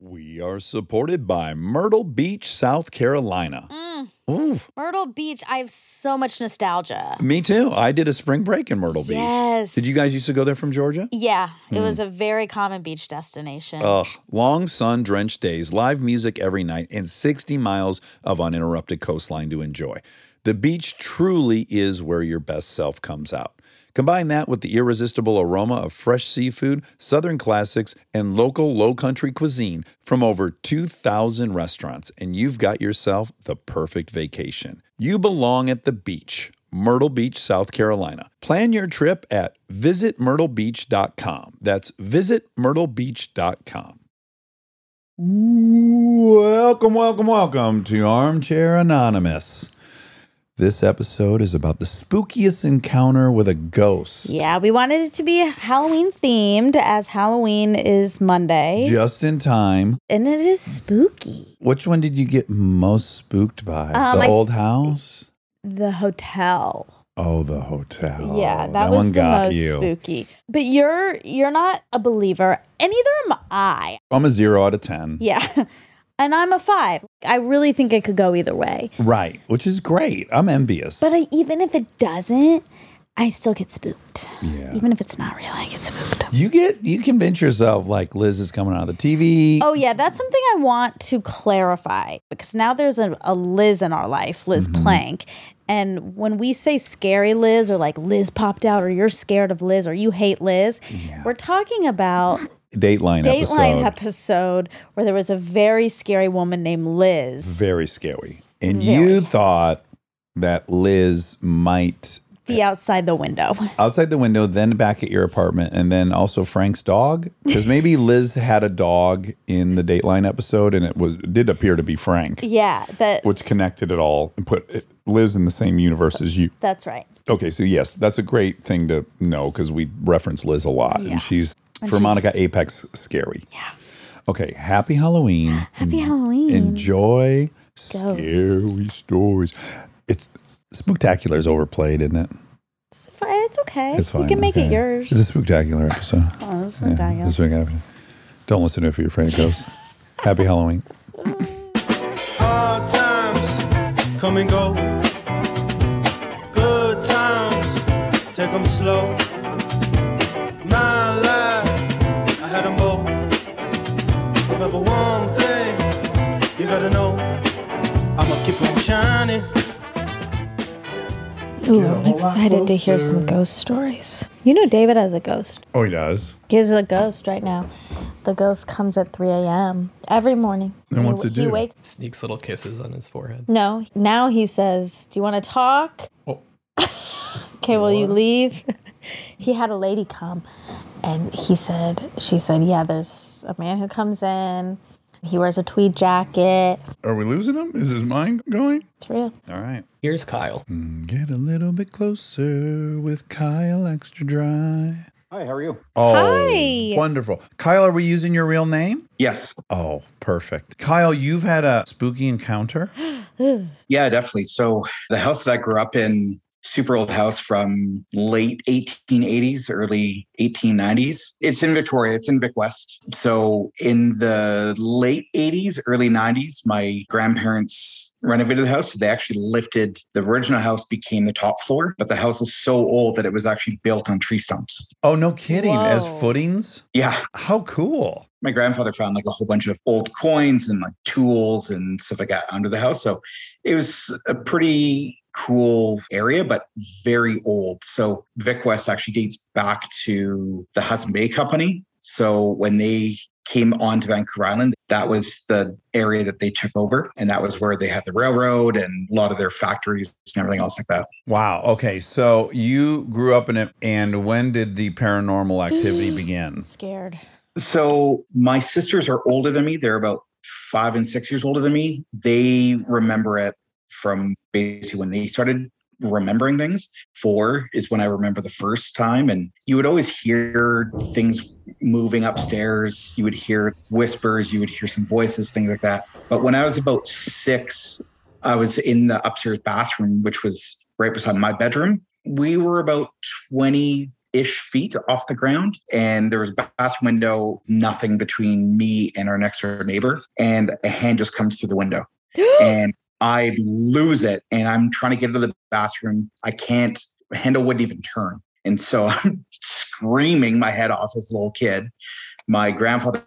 We are supported by Myrtle Beach, South Carolina. Ooh, Myrtle Beach, I have so much nostalgia. me too. I did a spring break in Myrtle Yes. Beach. Did you guys used to go there from Georgia? Yeah, it Hmm. was a very common beach destination. Ugh, long sun drenched days, live music every night, and 60 miles of uninterrupted coastline to enjoy. The beach truly is where your best self comes out. Combine that with the irresistible aroma of fresh seafood, southern classics, and local low country cuisine from over 2,000 restaurants, and you've got yourself the perfect vacation. You belong at the beach. Myrtle Beach, South Carolina. Plan your trip at visitmyrtlebeach.com. That's visitmyrtlebeach.com. Welcome, welcome, welcome to Armchair Anonymous. This episode is about the spookiest encounter with a ghost. yeah, we wanted it to be Halloween themed as Halloween is Monday Just in time. and it is spooky. Which one did you get most spooked by? Um, the I- old house? The hotel. Oh, the hotel. yeah, that, was one the got most you. spooky. But you're you're not a believer, and neither am I. I'm a zero out of 10. Yeah. And I'm a five. I really think it could go either way. Right, which is great. I'm envious. But I, even if it doesn't, I still get spooked. Yeah. Even if it's not real, I get spooked. you get you convince yourself like Liz is coming out of the TV. Oh, yeah. That's something I want to clarify because now there's a, a Liz in our life, Liz Mm-hmm. Plank. And when we say scary Liz or like Liz popped out or you're scared of Liz or you hate Liz, we're talking about Dateline, Dateline episode. episode where there was a very scary woman named Liz. Very scary. And Very. you thought that Liz might Be outside the window. outside the window, then back at your apartment, and then also Frank's dog. Because maybe Liz had a dog in the Dateline episode, and it was it did appear to be Frank, Yeah, that which connected it all and put it, Liz in the same universe as you. that's right. Okay, so yes, that's a great thing to know because we reference Liz a lot, Yeah. and she's And for Monica Apex scary. Yeah. Okay, happy Halloween. Happy Halloween. Enjoy scary stories. It's spectacular is overplayed, isn't it? It's, fi- it's okay. It's fine. You can make okay. it yours. It's a spectacular episode. Oh, that's Yeah, spectacular. it's spectacular. Don't listen to it if you're afraid of ghosts. Happy Halloween. Hard times come and go. Good times, take them slow. Remember one thing, you gotta know. I'ma keep on shining. Ooh, I'm excited to hear some ghost stories. You know, David has a ghost. Oh, he does. He's a ghost right now. The ghost comes at 3 a.m. every morning. And what's he, it He do? wakes. Sneaks little kisses on his forehead. No, now he says, "Do you want to talk?" Oh. okay, will you leave? he had a lady come, and he said, "She said, yeah, there's a man who comes in. He wears a tweed jacket. Are we losing him? Is his mind going? It's real." All right. Here's Kyle. Mm, get a little bit closer with Kyle Extra Dry. Hi, how are you? Oh, Hi. wonderful. Kyle, are we using your real name? Yes. Oh, perfect. Kyle, you've had a spooky encounter. Yeah, definitely. So the house that I grew up in, super old house from late 1880s, early 1890s. It's in Victoria. It's in Vic West. So in the late 80s, early 90s, my grandparents renovated the house. So they actually lifted the original house became the top floor, but the house is so old that it was actually built on tree stumps. Oh, no kidding. As footings? Yeah. How cool. my grandfather found like a whole bunch of old coins and like tools and stuff like that under the house. So it was a pretty cool area, but very old. So Vic West actually dates back to the Hudson Bay Company. So when they came onto Vancouver Island, that was the area that they took over. And that was where they had the railroad and a lot of their factories and everything else like that. Wow. Okay. So you grew up in it. And when did the paranormal activity begin? Scared. So my sisters are older than me. They're about five and six years older than me. They remember it from basically when they started remembering things. Four is when I remember the first time. And you would always hear things moving upstairs. You would hear whispers, you would hear some voices, things like that. But when I was about six, I was in the upstairs bathroom, which was right beside my bedroom. We were about 20 ish feet off the ground and there was a bathroom window nothing between me and our next door neighbor and a hand just comes through the window and i lose it and i'm trying to get into the bathroom. I can't handle wouldn't even turn. And so i'm screaming my head off as a little kid. My grandfather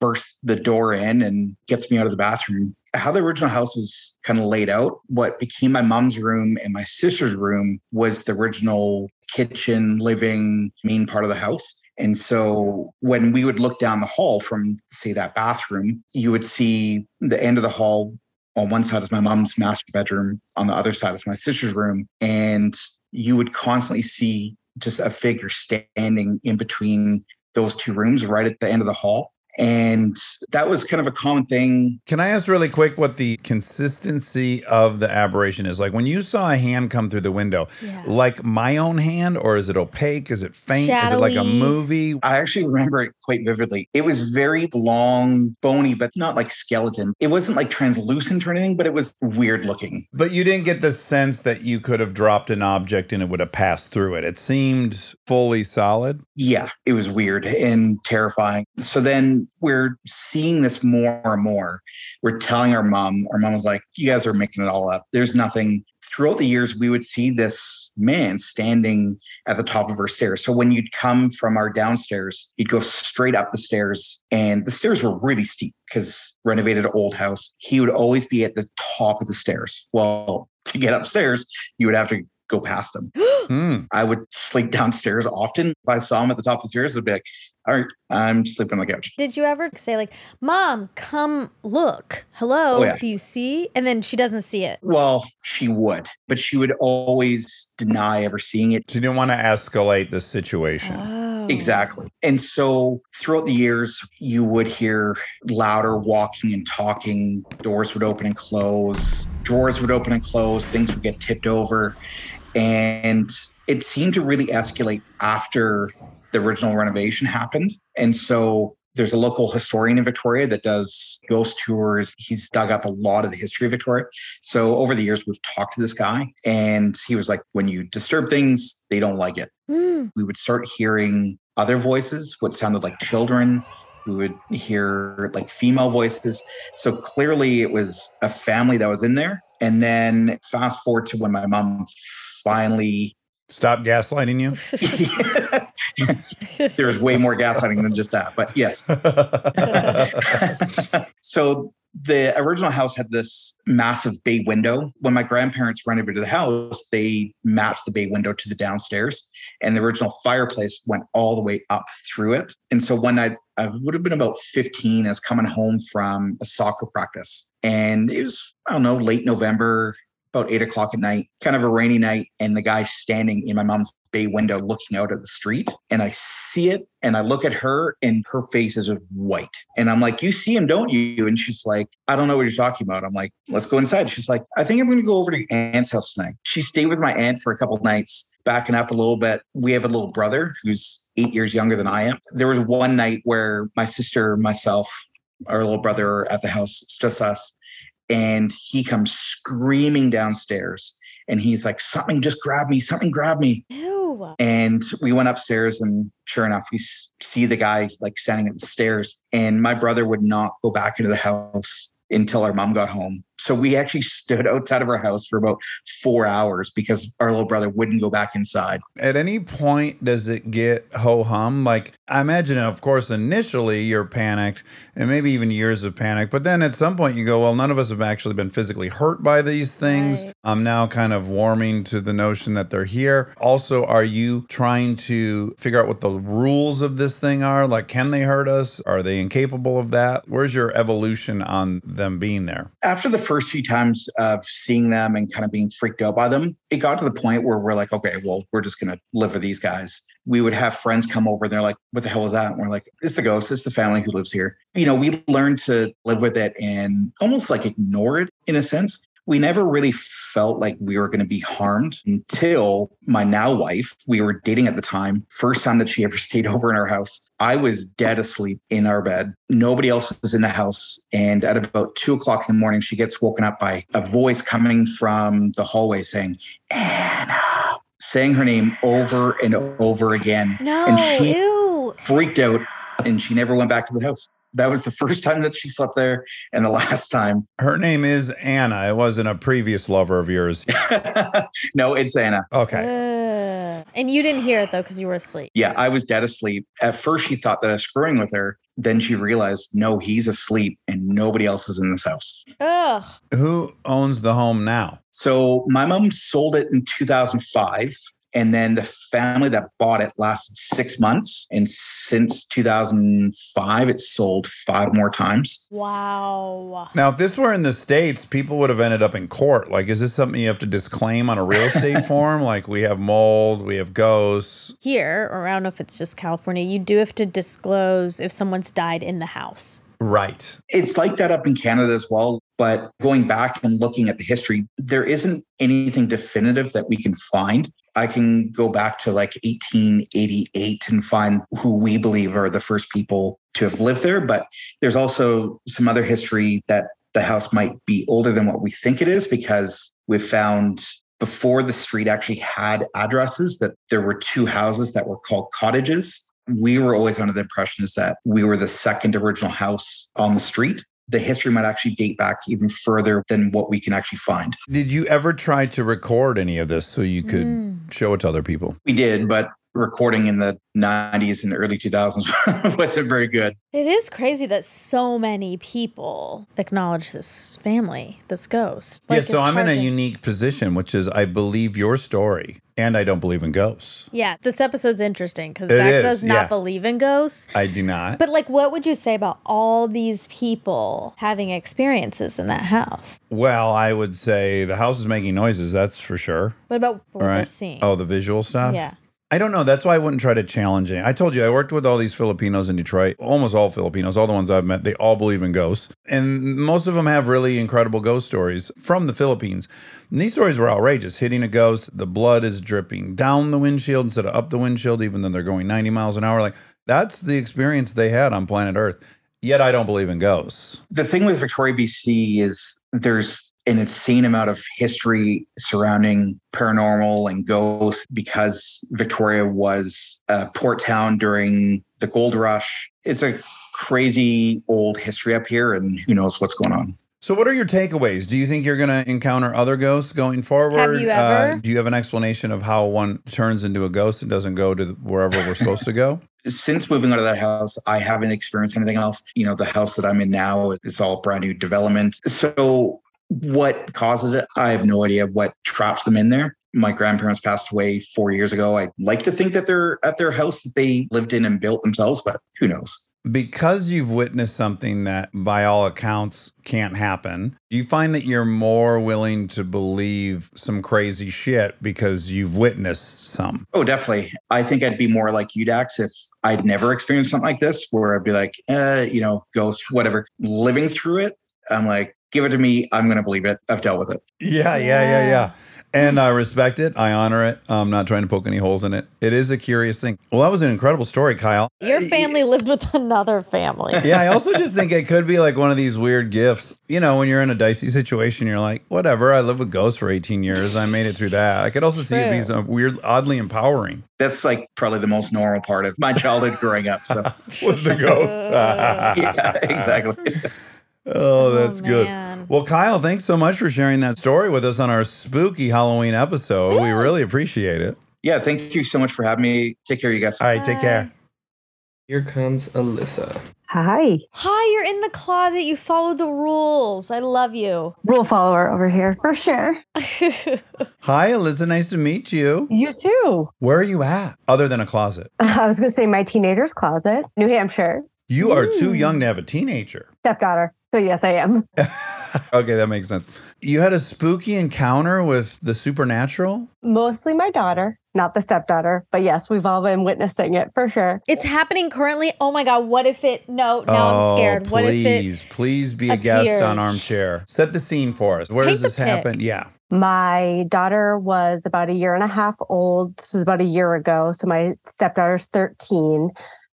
bursts the door in and gets me out of the bathroom. How the original house was kind of laid out, what became my mom's room and my sister's room was the original kitchen, living, main part of the house. And so when we would look down the hall from, say, that bathroom, you would see the end of the hall on one side is my mom's master bedroom, on the other side is my sister's room. And you would constantly see just a figure standing in between those two rooms right at the end of the hall. And that was kind of a common thing. Can I ask really quick what the consistency of the aberration is? Like when you saw a hand come through the window, Yeah. like my own hand, or is it opaque? Is it faint? Is it like a movie? I actually remember it quite vividly. It was very long, bony, but not like skeleton. It wasn't like translucent or anything, but it was weird looking. But you didn't get the sense that you could have dropped an object and it would have passed through it. It seemed fully solid. Yeah, it was weird and terrifying. So then we're seeing this more and more. We're telling our mom, our mom was like, You guys are making it all up. There's nothing. Throughout the years, we would see this man standing at the top of our stairs. So when you'd come from our downstairs, you'd go straight up the stairs, and the stairs were really steep because renovated old house. He would always be at the top of the stairs. Well, to get upstairs, you would have to go past him. Hmm. I would sleep downstairs often. If I saw him at the top of the stairs, I'd be like, all right, I'm sleeping on the couch. Did you ever say like, "Mom, come look. Hello, Oh, yeah. do you see?" And then she doesn't see it. Well, she would, but she would always deny ever seeing it. She didn't want to escalate the situation. Oh. Exactly. And so throughout the years, you would hear louder walking and talking. Doors would open and close, drawers would open and close, things would get tipped over. And it seemed to really escalate after the original renovation happened. And so there's a local historian in Victoria that does ghost tours. He's dug up a lot of the history of Victoria. So over the years, we've talked to this guy, and he was like, when you disturb things, they don't like it Mm. we would start hearing other voices, what sounded like children. We would hear like female voices. So clearly it was a family that was in there. And then fast forward to when my mom finally, Stop gaslighting you. there's way more gaslighting than just that, but yes. so the original house had this massive bay window. When my grandparents renovated the house, they matched the bay window to the downstairs, and the original fireplace went all the way up through it. And so one night, I would have been about 15, I was coming home from a soccer practice, and it was I don't know late November, about eight o'clock at night, kind of a rainy night, and the guy standing in my mom's bay window looking out at the street. And I see it and I look at her and her face is just white. And I'm like, You see him, don't you? And she's like, I don't know what you're talking about. I'm like, Let's go inside. She's like, I think I'm going to go over to your aunt's house tonight. She stayed with my aunt for a couple nights, backing up a little bit. We have a little brother who's eight years younger than I am. There was one night where my sister, myself, our little brother at the house, it's just us and he comes screaming downstairs and he's like something just grabbed me something grabbed me Ew. and we went upstairs and sure enough we see the guy like standing at the stairs and my brother would not go back into the house until our mom got home so we actually stood outside of our house for about four hours because our little brother wouldn't go back inside At any point, does it get ho hum? Like, I imagine, of course, initially you're panicked and maybe even years of panic. But then at some point you go, well, none of us have actually been physically hurt by these things. Right. I'm now kind of warming to the notion that they're here. Also, are you trying to figure out what the rules of this thing are? Like, can they hurt us? Are they incapable of that? Where's your evolution on them being there? after the first few times of seeing them and kind of being freaked out by them, it got to the point where we're like, okay, well, we're just going to live with these guys. we would have friends come over and they're like, what the hell is that? And we're like, it's the ghost, it's the family who lives here. You know, we learned to live with it and almost like ignore it in a sense. We never really felt like we were going to be harmed until my now wife, we were dating at the time, first time that she ever stayed over in our house. I was dead asleep in our bed. Nobody else was in the house. And at about two o'clock in the morning, she gets woken up by a voice coming from the hallway saying, Anna, saying her name over and over again. No, And she- ew. Freaked out and she never went back to the house. That was the first time that she slept there and the last time. Her name is Anna. It wasn't a previous lover of yours. no, it's Anna. Okay. Ugh. And you didn't hear it though because you were asleep. Yeah, I was dead asleep. At first, she thought that I was screwing with her. Then she realized, no, he's asleep and nobody else is in this house. Ugh. Who owns the home now? So my mom sold it in 2005. And then the family that bought it lasted six months. And since 2005, it's sold five more times. Wow. Now, if this were in the States, people would have ended up in court. Like, is this something you have to disclaim on a real estate form? Like, we have mold, we have ghosts. Here, or I don't know if it's just California, you do have to disclose if someone's died in the house. Right. It's like that up in Canada as well. But going back and looking at the history, there isn't anything definitive that we can find. I can go back to like 1888 and find who we believe are the first people to have lived there. But there's also some other history that the house might be older than what we think it is because we've found before the street actually had addresses that there were two houses that were called cottages we were always under the impression is that we were the second original house on the street. The history might actually date back even further than what we can actually find. Did you ever try to record any of this so you could Mm. show it to other people? We did, but recording in the 90s and early 2000s wasn't very good. It is crazy that so many people acknowledge this family, this ghost. yeah, so I'm in hard a to- unique position, which is I believe your story and I don't believe in ghosts. Yeah, this episode's interesting because Dax is, does not yeah. believe in ghosts. I do not. But like, what would you say about all these people having experiences in that house? well, I would say the house is making noises, that's for sure. What about what All they're right. seeing? Oh, the visual stuff? yeah. I don't know. That's why I wouldn't try to challenge it. I told you I worked with all these Filipinos in Detroit. Almost all Filipinos, all the ones I've met, they all believe in ghosts. And most of them have really incredible ghost stories from the Philippines. And these stories were outrageous. Hitting a ghost, the blood is dripping down the windshield instead of up the windshield, even though they're going 90 miles an hour. Like that's the experience they had on planet Earth. Yet I don't believe in ghosts. The thing with Victoria, BC is there's an insane amount of history surrounding paranormal and ghosts because Victoria was a port town during the gold rush. It's a crazy old history up here, and who knows what's going on. So, what are your takeaways? Do you think you're going to encounter other ghosts going forward? Have you Uh, ever? do you have an explanation of how one turns into a ghost and doesn't go to the- wherever we're supposed to go? since moving out of that house, I haven't experienced anything else. You know, the house that I'm in now, it's all brand new development. So, what causes it? I have no idea what traps them in there. My grandparents passed away four years ago. I'd like to think that they're at their house that they lived in and built themselves, but who knows? Because you've witnessed something that, by all accounts, can't happen, do you find that you're more willing to believe some crazy shit because you've witnessed some? Oh, definitely. I think I'd be more like you, Dax, if I'd never experienced something like this, where I'd be like, uh, you know, ghost, whatever. Living through it, I'm like, give it to me. I'm going to believe it. I've dealt with it. Yeah, yeah, yeah, yeah. And I respect it. I honor it. I'm not trying to poke any holes in it. It is a curious thing. Well, that was an incredible story, Kyle. Your family lived with another family. Yeah, I also just think it could be like one of these weird gifts. You know, when you're in a dicey situation, you're like, whatever, I lived with ghosts for 18 years. I made it through that. I could also see it be True. some weird, oddly empowering. That's like probably the most normal part of my childhood growing up. So, Was the ghosts. yeah, exactly. Oh, that's good. man. Well, Kyle, thanks so much for sharing that story with us on our spooky Halloween episode. We really appreciate it. Yeah, thank you so much for having me. Take care, you guys. All right, take care. Here comes Alyssa. Hi, Hi, you're in the closet. You follow the rules. I love you. rule follower over here for sure. Hi, Alyssa. Nice to meet you. You too. Where are you at? Other than a closet. I was going to say my teenager's closet, New Hampshire, You are too Mm. young to have a teenager. stepdaughter. So yes, I am. okay, that makes sense. You had a spooky encounter with the supernatural? Mostly my daughter, not the stepdaughter, but yes, we've all been witnessing it for sure. It's happening currently. Oh my god, what if it no, now oh, I'm scared. What if it please, please be a guest on? Armchair. Set the scene for us. Where Paint does this the pic. happen? Yeah. My daughter was about a year and a half old. This was about a year ago. So my stepdaughter's 13.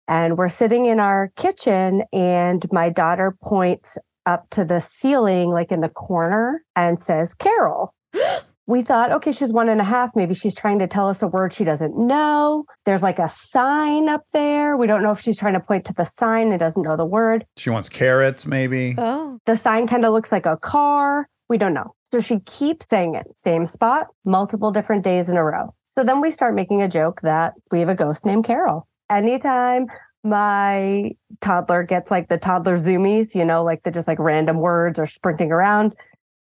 And we're sitting in our kitchen, and my daughter points up to the ceiling, like in the corner, and says, Carol. We thought, okay, she's one and a half. Maybe she's trying to tell us a word she doesn't know. There's like a sign up there. We don't know if she's trying to point to the sign and doesn't know the word. She wants carrots, maybe. Oh. The sign kind of looks like a car. We don't know. So she keeps saying it, same spot, multiple different days in a row. So then we start making a joke that we have a ghost named Carol. Anytime my toddler gets like the toddler zoomies, you know, like the just like random words or sprinting around,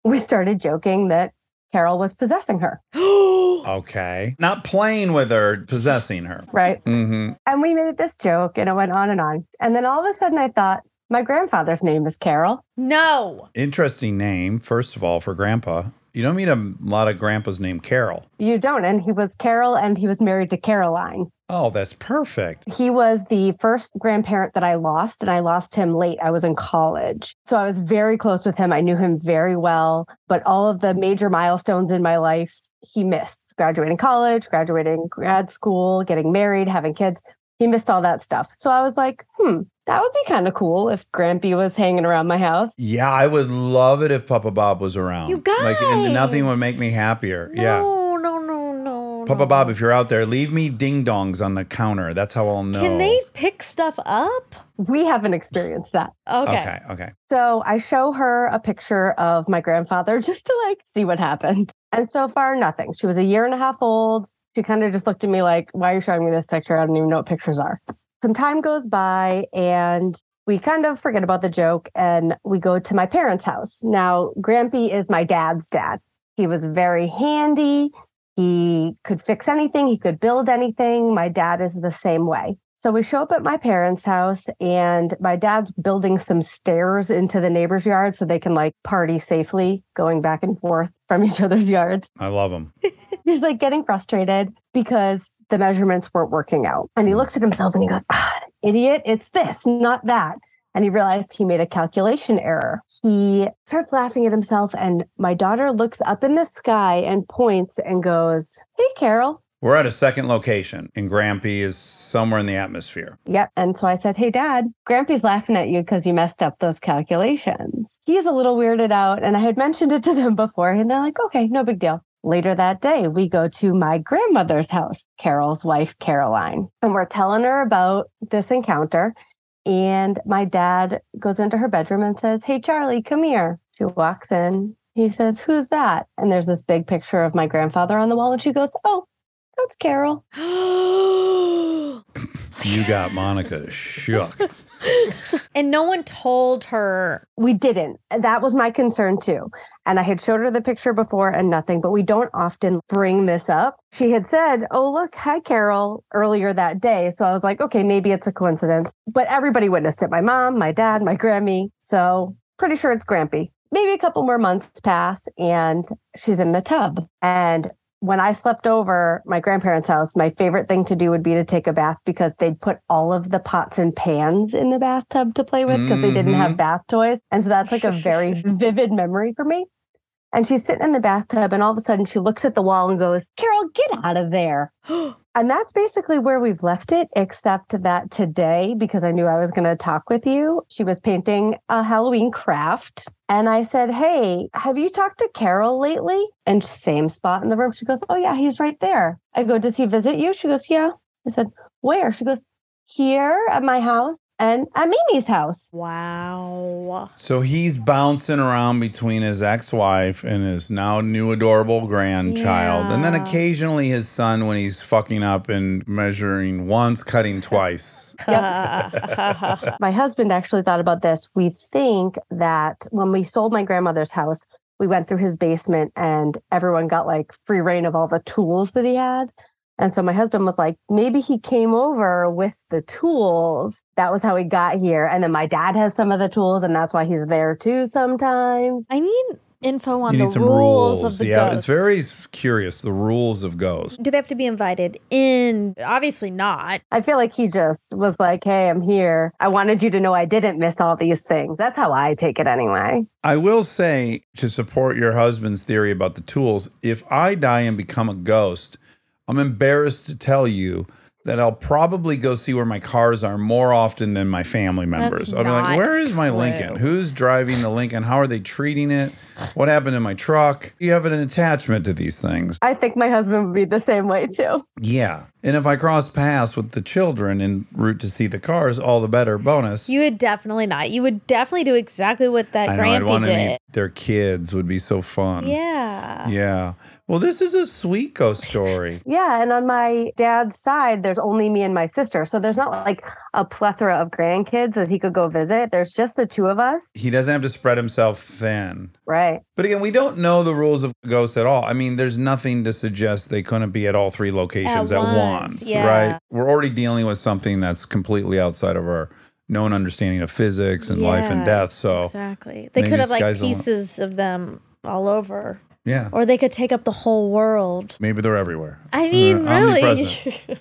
we started joking that Carol was possessing her, Okay. Not playing with her, possessing her. right? Mm-hmm. And we made this joke and it went on and on. And then all of a sudden I thought, my grandfather's name is Carol. No. Interesting name, first of all, for Grandpa. You don't meet a lot of grandpas named Carol. You don't. And he was Carol and he was married to Caroline. Oh, that's perfect. He was the first grandparent that I lost, and I lost him late. I was in college. So I was very close with him. I knew him very well, but all of the major milestones in my life, he missed graduating college, graduating grad school, getting married, having kids. He missed all that stuff. So I was like, hmm, that would be kind of cool if Grampy was hanging around my house. Yeah, I would love it if Papa Bob was around. You Like, and nothing would make me guys. happier. Yeah. No, no, no, no. Papa no. Bob, if you're out there, leave me ding dongs on the counter. That's how I'll know. Can they pick stuff up? We haven't experienced that. Okay. Okay, okay. So I show her a picture of my grandfather just to like see what happened. And so far, nothing. She was a year and a half old. She kind of just looked at me like, why are you showing me this picture? I don't even know what pictures are. Some time goes by and we kind of forget about the joke and we go to my parents' house. Now, Grampy is my dad's dad. He was very handy. He could fix anything, he could build anything. My dad is the same way. So we show up at my parents' house, and my dad's building some stairs into the neighbor's yard so they can like party safely going back and forth from each other's yards. I love them. He's like getting frustrated because the measurements weren't working out. And he looks at himself and he goes, ah, idiot, it's this, not that. And he realized he made a calculation error. He starts laughing at himself, and my daughter looks up in the sky and points and goes, Hey, Carol. We're at a second location, and Grampy is somewhere in the atmosphere. Yep. And so I said, Hey, Dad, Grampy's laughing at you because you messed up those calculations. He's a little weirded out. And I had mentioned it to them before, and they're like, Okay, no big deal. Later that day, we go to my grandmother's house, Carol's wife, Caroline, and we're telling her about this encounter. And my dad goes into her bedroom and says, Hey, Charlie, come here. She walks in. He says, Who's that? And there's this big picture of my grandfather on the wall. And she goes, Oh, that's Carol. You got Monica shook. and no one told her. We didn't. That was my concern too. And I had showed her the picture before and nothing, but we don't often bring this up. She had said, Oh, look, hi, Carol, earlier that day. So I was like, okay, maybe it's a coincidence. But everybody witnessed it my mom, my dad, my Grammy. So pretty sure it's Grampy. Maybe a couple more months pass and she's in the tub. And when I slept over my grandparents' house, my favorite thing to do would be to take a bath because they'd put all of the pots and pans in the bathtub to play with because they didn't have Mhm. bath toys. And so that's like a very vivid memory for me. And she's sitting in the bathtub, and all of a sudden she looks at the wall and goes, Carol, get out of there. and that's basically where we've left it, except that today, because I knew I was going to talk with you, she was painting a Halloween craft. And I said, Hey, have you talked to Carol lately? And same spot in the room. She goes, Oh, yeah, he's right there. I go, Does he visit you? She goes, Yeah. I said, Where? She goes, Here at my house and at Mimi's house. Wow. So he's bouncing around between his ex wife and his now new adorable grandchild. And then occasionally his son when he's fucking up and measuring once, cutting twice. My husband actually thought about this. We think that when we sold my grandmother's house, we went through his basement and everyone got like free reign of all the tools that he had. And so my husband was like, maybe he came over with the tools. That was how he got here. And then my dad has some of the tools, and that's why he's there too sometimes. I need info on you the rules, rules. of the yeah, ghosts. it's very curious. The rules of ghosts. Do they have to be invited in? Obviously not. I feel like he just was like, hey, I'm here. I wanted you to know I didn't miss all these things. That's how I take it anyway. I will say to support your husband's theory about the tools, if I die and become a ghost, I'm embarrassed to tell you that I'll probably go see where my cars are more often than my family members. That's I'll be like, where is my true. Lincoln? Who's driving the Lincoln? How are they treating it? What happened to my truck? You have an attachment to these things. I think my husband would be the same way too. Yeah. And if I cross paths with the children en route to see the cars, all the better bonus. You would definitely not. You would definitely do exactly what that I know I'd Grampy did. meet their kids would be so fun. Yeah. Yeah. Well, this is a sweet ghost story. Yeah. And on my dad's side, there's only me and my sister. So there's not like a plethora of grandkids that he could go visit. There's just the two of us. he doesn't have to spread himself thin. Right. But again, we don't know the rules of ghosts at all. I mean, there's nothing to suggest they couldn't be at all three locations At at, once, once, yeah. right? We're already dealing with something that's completely outside of our known understanding of physics and life and death. So, Exactly. They could have like skies the limit. pieces of them all over, yeah, or they could take up the whole world. maybe they're everywhere. I mean, Uh, really.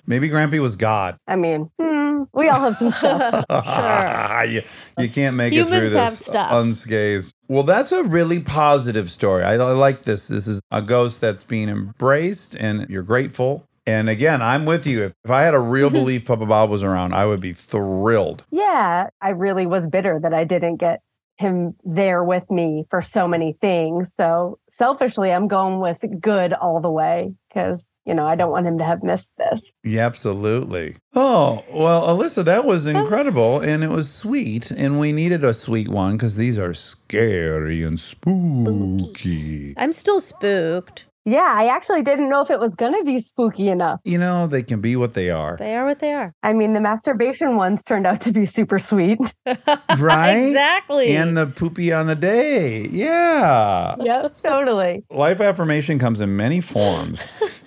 Maybe Grampy was God. I mean, hmm, we all have some stuff. you, you can't make it through Humans have this stuff. unscathed. Well, that's a really positive story. I, I like this. This is a ghost that's being embraced, and you're grateful. And again, I'm with you. If, if I had a real belief Papa Bob was around, I would be thrilled. Yeah. I really was bitter that I didn't get him there with me for so many things. So selfishly, I'm going with good all the way because, you know, I don't want him to have missed this. Yeah, absolutely. Oh, well, Alyssa, that was incredible and it was sweet. And we needed a sweet one because these are scary and spooky. I'm still spooked. Yeah, I actually didn't know if it was going to be spooky enough. You know, they can be what they are. They are what they are. I mean, the masturbation ones turned out to be super sweet. Right? exactly. And the poopy on the day. Yeah. yep, totally. Life affirmation comes in many forms.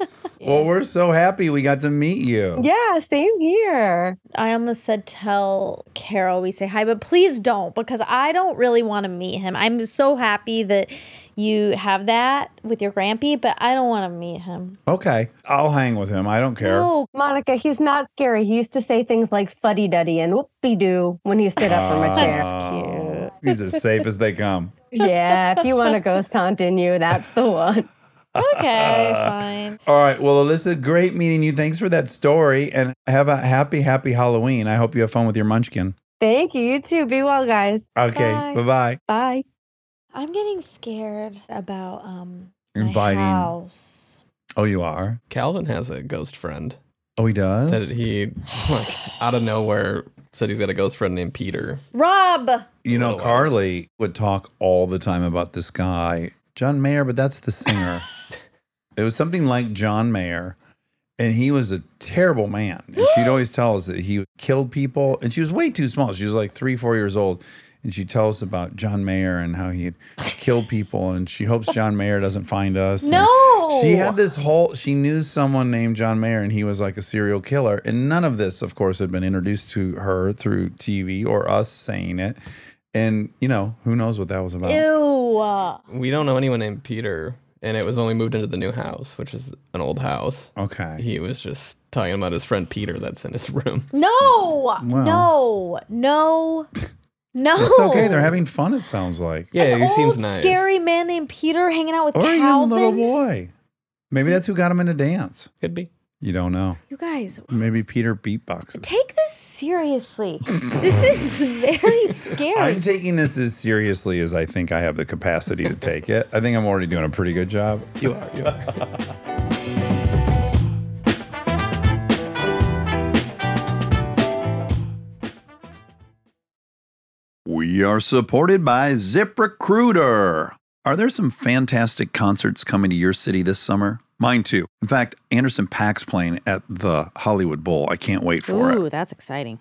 Well, we're so happy we got to meet you. Yeah, same here. I almost said tell Carol we say hi, but please don't because I don't really want to meet him. I'm so happy that you have that with your grampy, but I don't want to meet him. Okay. I'll hang with him. I don't care. No, Monica, he's not scary. He used to say things like fuddy duddy and whoopie doo when he stood up from a ah. chair. Oh, He's as safe as they come. yeah, if you want a ghost hunt in you, that's the one. okay, fine. All right. Well, Alyssa, great meeting you. Thanks for that story and have a happy, happy Halloween. I hope you have fun with your munchkin. Thank you. You too. Be well, guys. Okay. Bye. Bye bye. Bye. I'm getting scared about um my Inviting. house. Oh, you are? Calvin has a ghost friend Oh, he does? that he like out of nowhere said he's got a ghost friend named Peter. Rob. You know, Carly would talk all the time about this guy, John Mayer, but that's the singer. it was something like John Mayer, and he was a terrible man. And she'd always tell us that he killed people, and she was way too small. She was like three, four years old. And she tells about John Mayer and how he'd killed people, and she hopes John Mayer doesn't find us. and No. She had this whole, she knew someone named John Mayer and he was like a serial killer. And none of this, of course, had been introduced to her through TV or us saying it. And, you know, who knows what that was about. Ew. We don't know anyone named Peter, and it was only moved into the new house, which is an old house. Okay. He was just talking about his friend Peter that's in his room. No. No. No. No. It's okay. They're having fun, it sounds like. Yeah, An he seems old, nice. Scary man named Peter hanging out with Or even a Calvin. little boy. Maybe that's who got him into dance. Could be. You don't know. You guys, Maybe Peter beatboxes. take this seriously. this is very scary. I'm taking this as seriously as I think I have the capacity to take it. I think I'm already doing a pretty good job. You are. You are. Are supported by ZipRecruiter. Are there some fantastic concerts coming to your city this summer? Mine too. In fact, Anderson .Paak's playing at the Hollywood Bowl. I can't wait for it. Ooh, that's exciting.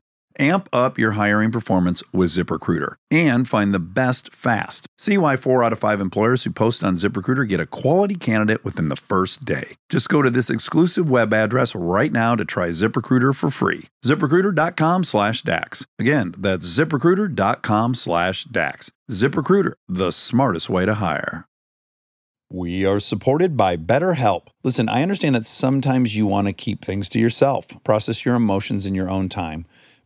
Amp up your hiring performance with ZipRecruiter and find the best fast. See why four out of five employers who post on ZipRecruiter get a quality candidate within the first day. Just go to this exclusive web address right now to try ZipRecruiter for free. ZipRecruiter.com slash DAX. Again, that's ZipRecruiter.com slash DAX. ZipRecruiter, the smartest way to hire. We are supported by BetterHelp. Listen, I understand that sometimes you want to keep things to yourself, process your emotions in your own time.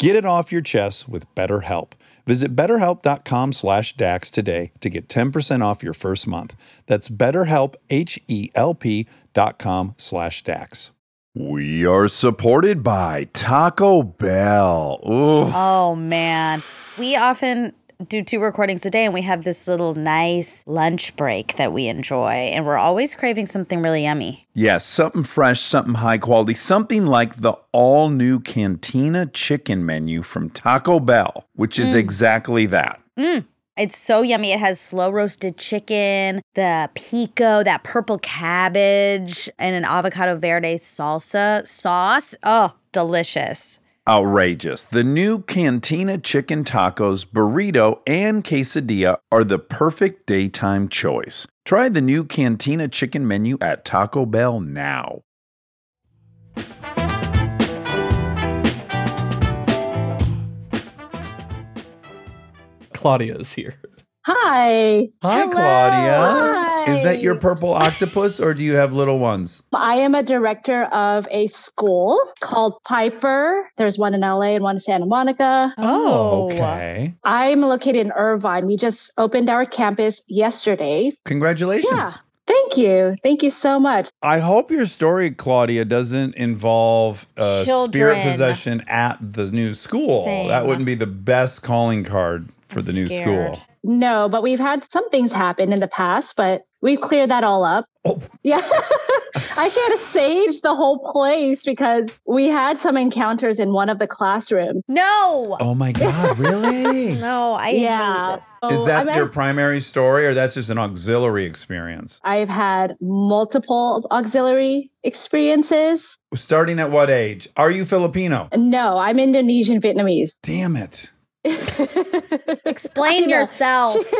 Get it off your chest with BetterHelp. Visit betterhelp.com slash DAX today to get 10% off your first month. That's betterhelp, H-E-L-P dot com slash DAX. We are supported by Taco Bell. Ooh. Oh man. We often do two recordings a day and we have this little nice lunch break that we enjoy and we're always craving something really yummy. Yes, something fresh, something high quality, something like the all new Cantina chicken menu from Taco Bell, which is mm. exactly that. Mm. It's so yummy. It has slow roasted chicken, the pico, that purple cabbage, and an avocado verde salsa sauce. Oh, delicious. Outrageous. The new Cantina chicken tacos, burrito, and quesadilla are the perfect daytime choice. Try the new Cantina chicken menu at Taco Bell now. Claudia is here. Hi. Hi, Hello. Claudia. Is that your purple octopus or do you have little ones? I am a director of a school called Piper. There's one in LA and one in Santa Monica. Oh. okay. I'm located in Irvine. We just opened our campus yesterday. Congratulations. Yeah. Thank you. Thank you so much. I hope your story, Claudia, doesn't involve uh, spirit Children. possession at the new school. Same. That wouldn't be the best calling card for I'm the new scared. school. No, but we've had some things happen in the past, but we've cleared that all up. Oh. Yeah. I actually had to sage the whole place because we had some encounters in one of the classrooms. No. Oh my God, really? No, I yeah. hate. Oh, Is that I'm your as- primary story or that's just an auxiliary experience? I've had multiple auxiliary experiences. Starting at what age? Are you Filipino? No, I'm Indonesian Vietnamese. Damn it. Explain yourself.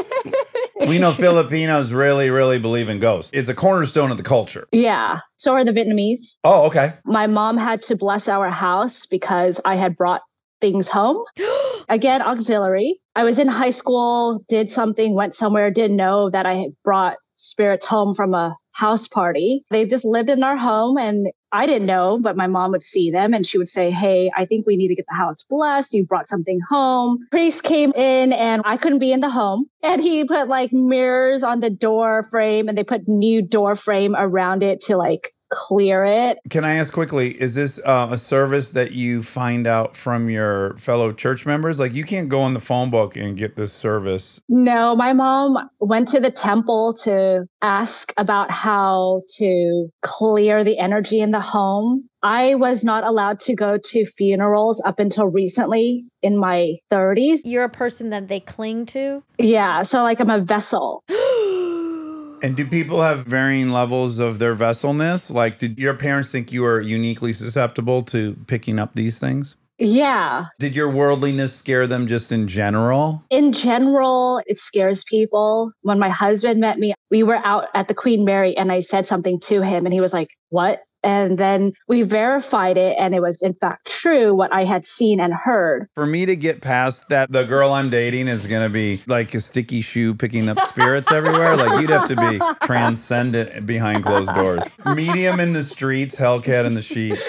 We know Filipinos really, really believe in ghosts. It's a cornerstone of the culture. yeah. So are the Vietnamese. Oh, okay. My mom had to bless our house because I had brought things home. Again, auxiliary. I was in high school, did something, went somewhere, didn't know that I had brought spirits home from a house party. They just lived in our home and I didn't know, but my mom would see them and she would say, Hey, I think we need to get the house blessed. You brought something home. Priest came in and I couldn't be in the home. And he put like mirrors on the door frame and they put new door frame around it to like clear it. Can I ask quickly? Is this uh, a service that you find out from your fellow church members? Like, you can't go on the phone book and get this service. No, my mom went to the temple to ask about how to clear the energy in the home. I was not allowed to go to funerals up until recently in my 30s. You're a person that they cling to. Yeah, so like I'm a vessel. And do people have varying levels of their vesselness? Like, did your parents think you were uniquely susceptible to picking up these things? Yeah. Did your worldliness scare them just in general? In general, it scares people. When my husband met me, we were out at the Queen Mary and I said something to him and he was like, What? And then we verified it, and it was in fact true what I had seen and heard. For me to get past that, the girl I'm dating is going to be like a sticky shoe picking up spirits everywhere. Like, you'd have to be transcendent behind closed doors. Medium in the streets, Hellcat in the sheets.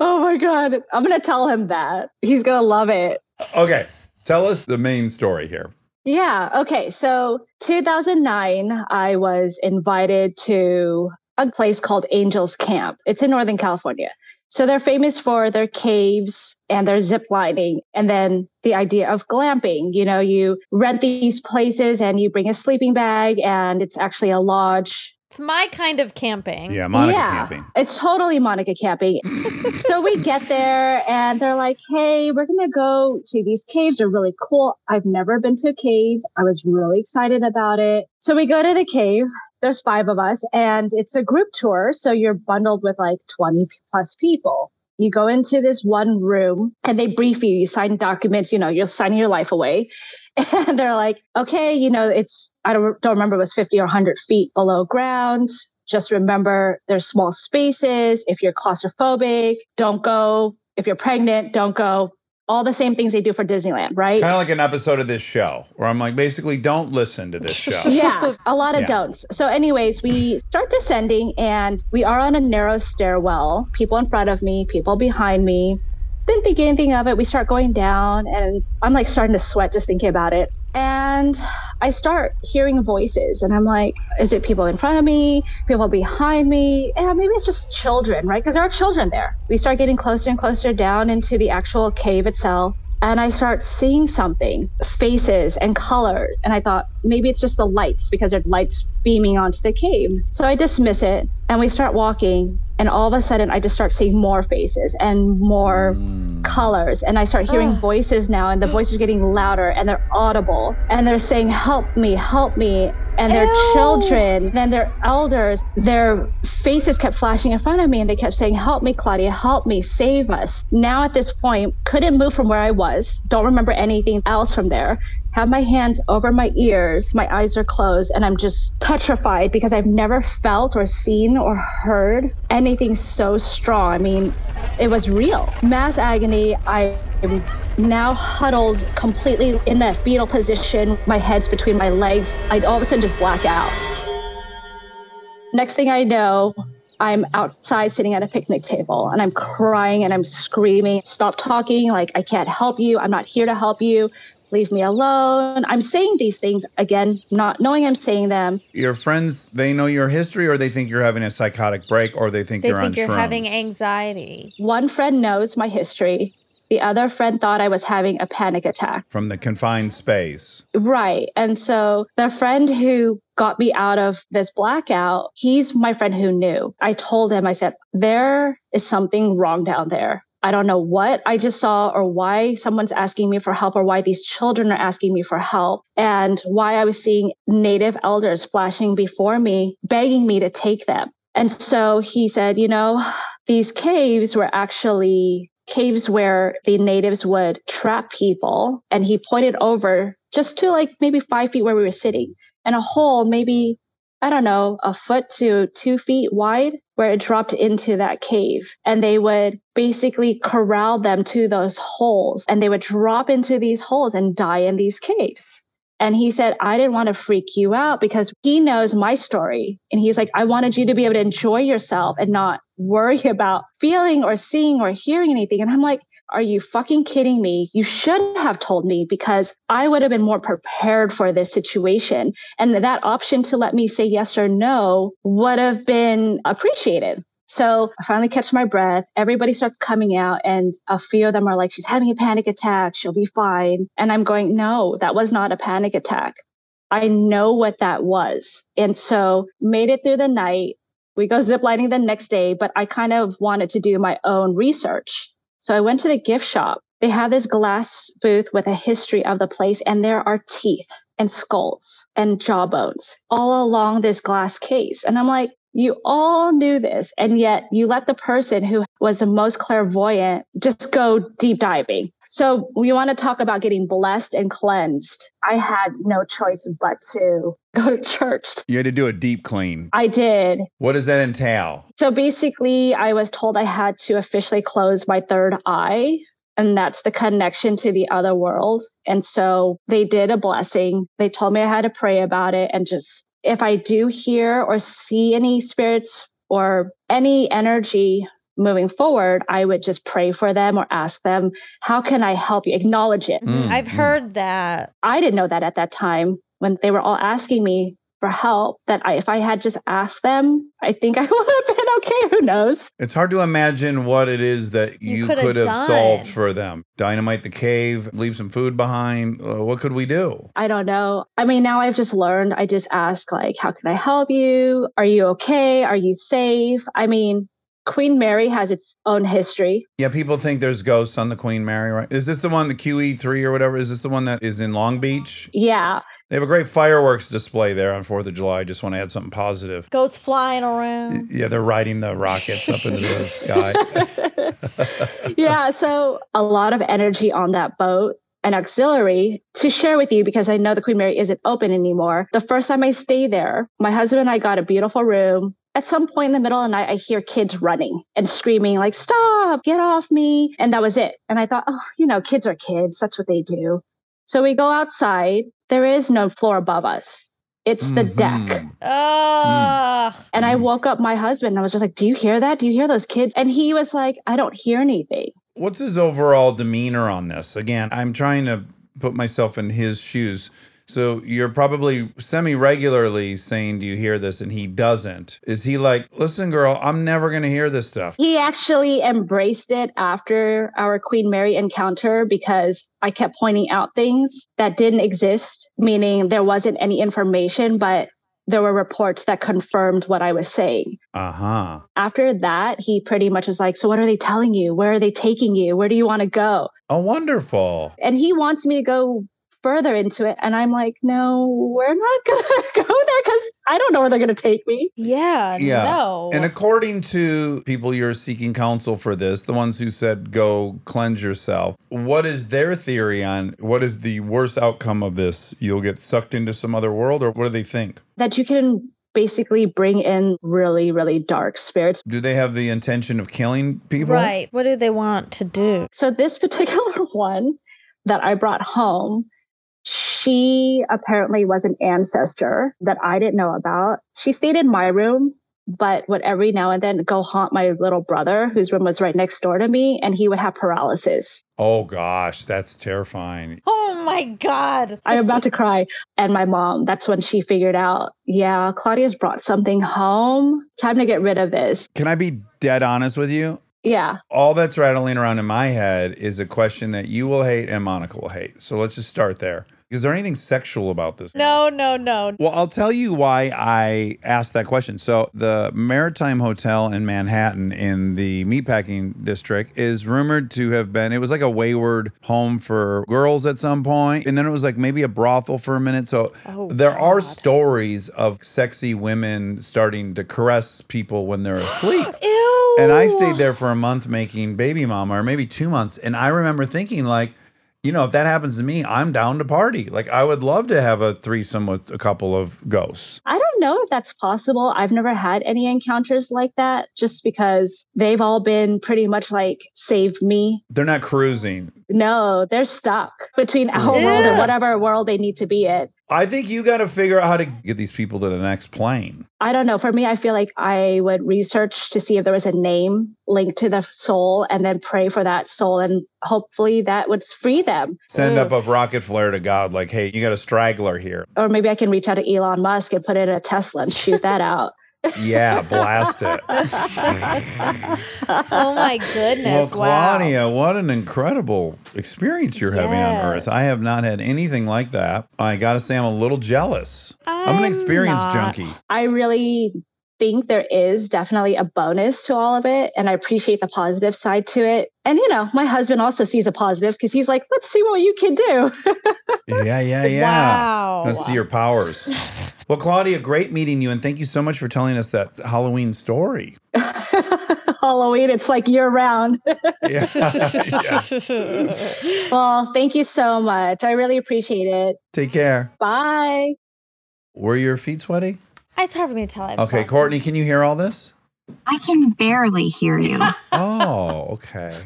Oh my God. I'm going to tell him that. He's going to love it. Okay. Tell us the main story here. Yeah. Okay. So 2009, I was invited to a place called Angels Camp. It's in Northern California. So they're famous for their caves and their zip lining. And then the idea of glamping. You know, you rent these places and you bring a sleeping bag and it's actually a lodge. It's my kind of camping. Yeah, Monica yeah, camping. It's totally Monica camping. so we get there and they're like, hey, we're going to go to these caves. They're really cool. I've never been to a cave. I was really excited about it. So we go to the cave. There's five of us and it's a group tour. So you're bundled with like 20 plus people. You go into this one room and they brief you. You sign documents, you know, you're signing your life away. And they're like, okay, you know, it's, I don't, don't remember, it was 50 or 100 feet below ground. Just remember there's small spaces. If you're claustrophobic, don't go. If you're pregnant, don't go. All the same things they do for Disneyland, right? Kind of like an episode of this show where I'm like, basically, don't listen to this show. yeah, a lot of Yeah. don'ts. So, anyways, we start descending and we are on a narrow stairwell. People in front of me, people behind me. Didn't think anything of it. We start going down and I'm like starting to sweat just thinking about it. And I start hearing voices and I'm like, is it people in front of me, people behind me? And maybe it's just children, right? Because there are children there. We start getting closer and closer down into the actual cave itself and I start seeing something, faces and colors. And I thought maybe it's just the lights because there are lights beaming onto the cave. So I dismiss it and we start walking. And all of a sudden, I just start seeing more faces and more mm. colors. And I start hearing voices now, and the voices are getting louder and they're audible. And they're saying, Help me, help me. And their Ew. children, then their elders, their faces kept flashing in front of me and they kept saying, Help me, Claudia, help me, save us. Now at this point, couldn't move from where I was, don't remember anything else from there. Have my hands over my ears, my eyes are closed, and I'm just petrified because I've never felt or seen or heard anything so strong. I mean, it was real. Mass agony. I am now huddled completely in that fetal position. My head's between my legs. I all of a sudden just black out. Next thing I know, I'm outside sitting at a picnic table and I'm crying and I'm screaming, Stop talking. Like, I can't help you. I'm not here to help you. Leave me alone. I'm saying these things again, not knowing I'm saying them. Your friends, they know your history, or they think you're having a psychotic break, or they think They you're think on you're shrooms. having anxiety. One friend knows my history. The other friend thought I was having a panic attack. from the confined space. Right. And so the friend who got me out of this blackout, he's my friend who knew. I told him, I said, there is something wrong down there. I don't know what I just saw or why someone's asking me for help or why these children are asking me for help and why I was seeing native elders flashing before me, begging me to take them. And so he said, you know, these caves were actually caves where the natives would trap people. And he pointed over just to like maybe five feet where we were sitting and a hole, maybe, I don't know, a foot to two feet wide where it dropped into that cave. And they would basically corral them to those holes and they would drop into these holes and die in these caves. And he said, I didn't want to freak you out because he knows my story. And he's like, I wanted you to be able to enjoy yourself and not worry about feeling or seeing or hearing anything. And I'm like, are you fucking kidding me? You should have told me because I would have been more prepared for this situation. And that option to let me say yes or no would have been appreciated. So I finally catch my breath. Everybody starts coming out, and a few of them are like, She's having a panic attack. She'll be fine. And I'm going, No, that was not a panic attack. I know what that was. And so made it through the night. We go ziplining the next day, but I kind of wanted to do my own research. So I went to the gift shop. They have this glass booth with a history of the place, and there are teeth and skulls and jawbones all along this glass case. And I'm like, you all knew this, and yet you let the person who was the most clairvoyant just go deep diving. So, we want to talk about getting blessed and cleansed. I had no choice but to go to church. You had to do a deep clean. I did. What does that entail? So, basically, I was told I had to officially close my third eye. And that's the connection to the other world. And so they did a blessing. They told me I had to pray about it and just if I do hear or see any spirits or any energy moving forward, I would just pray for them or ask them, How can I help you? Acknowledge it. Mm, I've mm. heard that. I didn't know that at that time when they were all asking me for help, that I, if I had just asked them, I think I would have been okay. Who knows? It's hard to imagine what it is that You you, could have done. solved for them. Dynamite the cave, leave some food behind. Uh, what could we do? I don't know. I mean, now I've just learned. I just ask, like, how can I help you? Are you okay? Are you safe? I mean, Queen Mary has its own history. Yeah, people think there's ghosts on the Queen Mary, right? Is this the one, the QE3 or whatever? Is this the one that is in Long Beach? Yeah. They have a great fireworks display there on 4th of July. I just want to add something positive. Goes flying around. Yeah, they're riding the rockets up into the sky. yeah. So a lot of energy on that boat. An auxiliary to share with you because I know the Queen Mary isn't open anymore. The first time I stayed there, my husband and I got a beautiful room. At some point in the middle of the night, I hear kids running and screaming, like, stop, get off me. And that was it. And I thought, oh, you know, kids are kids. That's what they do. So we go outside. There is no floor above us, it's the deck. Mhm. Oh, And I Mhm. woke up my husband and I was just like, Do you hear that? Do you hear those kids? And he was like, I don't hear anything. What's his overall demeanor on this? Again, I'm trying to put myself in his shoes. So you're probably semi regularly saying, Do you hear this? And he doesn't. Is he like, Listen, girl, I'm never going to hear this stuff? He actually embraced it after our Queen Mary encounter because I kept pointing out things that didn't exist, meaning there wasn't any information, but there were reports that confirmed what I was saying. Uh huh. After that, he pretty much was like, So, what are they telling you? Where are they taking you? Where do you want to go? Oh, wonderful. And he wants me to go further into it. And I'm like, No, we're not going to go there because I don't know where they're going to take me. Yeah, Yeah. no. And according to people you're seeking counsel for this, the ones who said go cleanse yourself, what is their theory on what is the worst outcome of this? You'll get sucked into some other world, or what do they think? That you can basically bring in really, really dark spirits. Do they have the intention of killing people? right. What do they want to do? So this particular one that I brought home, she apparently was an ancestor that I didn't know about. She stayed in my room, but would every now and then go haunt my little brother, whose room was right next door to me, and he would have paralysis. Oh gosh, that's terrifying. Oh my God. I'm about to cry. And my mom, that's when she figured out, yeah, Claudia's brought something home. Time to get rid of this. Can I be dead honest with you? Yeah. All that's rattling around in my head is a question that you will hate and Monica will hate. So let's just start there. Is there anything sexual about this? No, no, no. Well, I'll tell you why I asked that question. So, the Maritime Hotel in Manhattan in the meatpacking district is rumored to have been, it was like a wayward home for girls at some point, And then it was like maybe a brothel for a minute. So, Oh, there are stories of sexy women starting to caress people when they're asleep. Ew. And I stayed there for a month making baby mama, or maybe two months. And I remember thinking, like, you know, if that happens to me, I'm down to party. Like, I would love to have a threesome with a couple of ghosts. I don't know if that's possible. I've never had any encounters like that just because they've all been pretty much like save me. They're not cruising. No, they're stuck between our world and whatever world they need to be in. I think you got to figure out how to get these people to the next plane. I don't know. For me, I feel like I would research to see if there was a name linked to the soul and then pray for that soul. And hopefully that would free them. Send up a rocket flare to God, like, hey, you got a straggler here. Or maybe I can reach out to Elon Musk and put it in a Tesla and shoot that out. Yeah, blast it. oh my Well, goodness! wow. Claudia, what an incredible experience you're having on Earth. I have not had anything like that. I got to say, I'm a little jealous. I'm, an I'm experience not. junkie. I really think there is definitely a bonus to all of it. And I appreciate the positive side to it. And, you know, my husband also sees the positives because he's like, let's see what you can do. Yeah, yeah, yeah. Wow. Let's see your powers. Well, Claudia, great meeting you, and thank you so much for telling us that Halloween story. Halloween, it's like year round. Yeah. well, thank you so much. I really appreciate it. Take care. Bye. Were your feet sweaty? It's hard for me to tell. I've Okay, socks Courtney, can you hear all this? I can barely hear you. Oh, okay.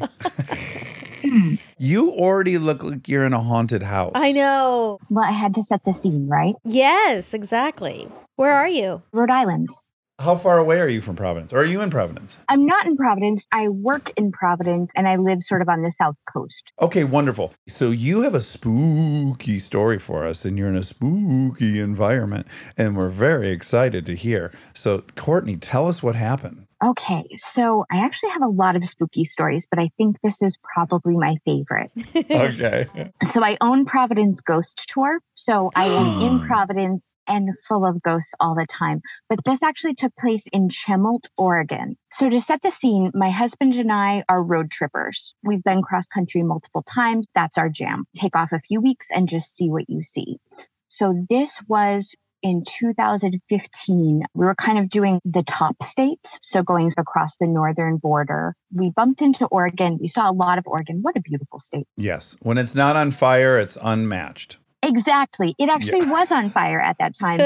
you already look like you're in a haunted house. I know. well, I had to set the scene, right? Yes, exactly. Where are you? Rhode Island. How far away are you from Providence? Or are you in Providence? I'm not in Providence. I work in Providence and I live sort of on the South Coast. Okay, wonderful. So you have a spooky story for us, and you're in a spooky environment, and we're very excited to hear. So, Courtney, tell us what happened. Okay, so I actually have a lot of spooky stories, but I think this is probably my favorite. Okay. So I own Providence Ghost Tour. So I am in Providence and full of ghosts all the time. But this actually took place in Chemult, Oregon. So to set the scene, my husband and I are road trippers. We've been cross country multiple times. That's our jam. Take off a few weeks and just see what you see. So this was in 2015, we were kind of doing the top states. So going across the northern border, we bumped into Oregon. We saw a lot of Oregon. What a beautiful state. Yes. When it's not on fire, it's unmatched. Exactly. It actually was on fire at that time.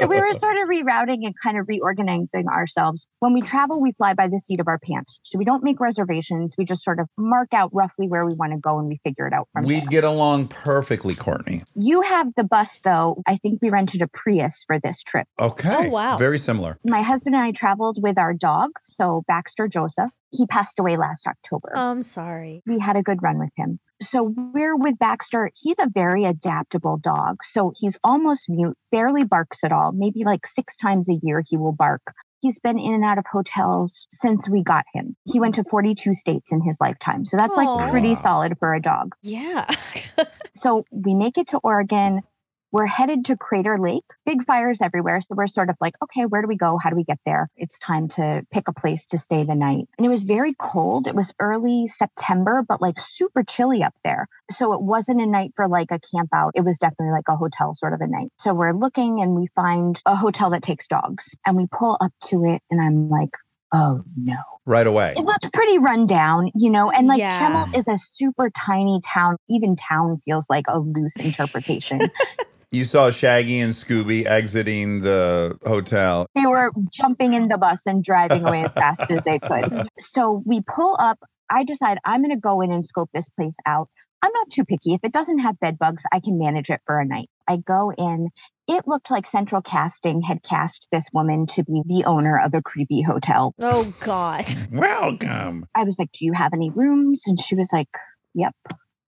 So we were sort of rerouting and kind of reorganizing ourselves. When we travel, we fly by the seat of our pants. So we don't make reservations. We just sort of mark out roughly where we want to go and we figure it out from there. We'd there. get along perfectly, Courtney. You have the bus, though. I think we rented a Prius for this trip. Okay. Oh, wow. Very similar. My husband and I traveled with our dog, so Baxter Joseph. He passed away last October. Oh, I'm sorry. we had a good run with him. So we're with Baxter. He's a very adaptable dog. So he's almost mute, barely barks at all. Maybe like six times a year he will bark. He's been in and out of hotels since we got him. He went to 42 states in his lifetime. So that's Aw. like pretty solid for a dog. Yeah. So we make it to Oregon. We're headed to Crater Lake. Big fires everywhere. So we're sort of like, okay, where do we go? How do we get there? It's time to pick a place to stay the night. And it was very cold. It was early September, but like super chilly up there. So it wasn't a night for like a camp out. It was definitely like a hotel sort of a night. So we're looking and we find a hotel that takes dogs and we pull up to it and I'm like, oh no. Right away. It looks pretty run down, you know, and like Yeah. Chemult is a super tiny town. Even town feels like a loose interpretation. You saw Shaggy and Scooby exiting the hotel. they were jumping in the bus and driving away as fast as they could. So we pull up. I decide I'm going to go in and scope this place out. I'm not too picky. If it doesn't have bed bugs, I can manage it for a night. I go in. It looked like Central Casting had cast this woman to be the owner of a creepy hotel. Oh God. Welcome. I was like, Do you have any rooms? And she was like, Yep.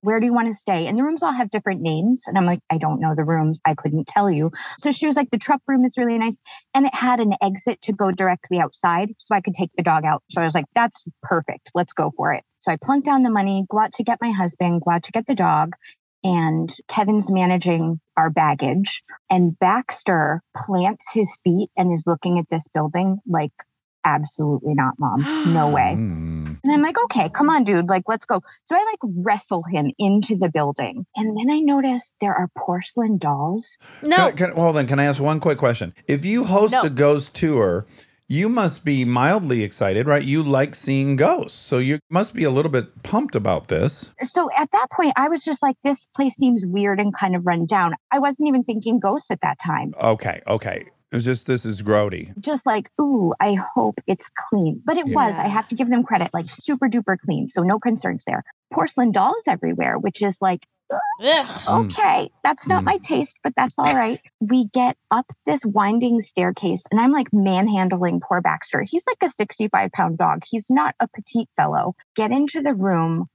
Where do you want to stay? And the rooms all have different names. And I'm like, I don't know the rooms. I couldn't tell you. So she was like, the Trupp room is really nice. And it had an exit to go directly outside so I could take the dog out. So I was like, that's perfect. Let's go for it. So I plunk down the money, go out to get my husband, go out to get the dog. And Kevin's managing our baggage. And Baxter plants his feet and is looking at this building like, absolutely not, mom. No way. Hmm. And I'm like, okay, come on, dude. Like, let's go. So I like wrestle him into the building. And then I notice there are porcelain dolls. No. Can, I- can, hold on. Can I ask one quick question? If you host No. a ghost tour, you must be mildly excited, right? You like seeing ghosts. So you must be a little bit pumped about this. So at that point, I was just like, this place seems weird and kind of run down. I wasn't even thinking ghosts at that time. Okay. Okay. It was just, this is grody. Just like, ooh, I hope it's clean. But it was, I have to give them credit, like super duper clean. So no concerns there. Porcelain dolls everywhere, which is like, Ugh. Mm. okay, that's not Mm. my taste, but that's all right. we get up this winding staircase, and I'm like manhandling poor Baxter. He's like a 65 pound dog. He's not a petite fellow. Get into the room.